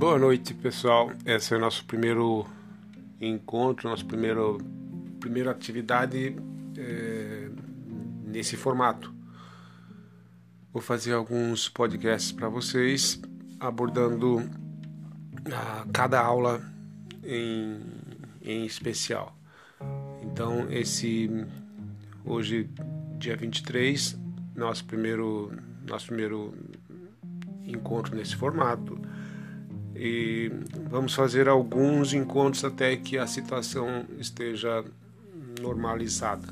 Boa noite, pessoal. Esse é o nosso primeiro encontro, nossa primeiro, primeira atividade é, nesse formato. Vou fazer alguns podcasts para vocês, abordando a, cada aula em, em especial. Então, esse hoje, dia 23, nosso primeiro, nosso primeiro encontro nesse formato e vamos fazer alguns encontros até que a situação esteja normalizada.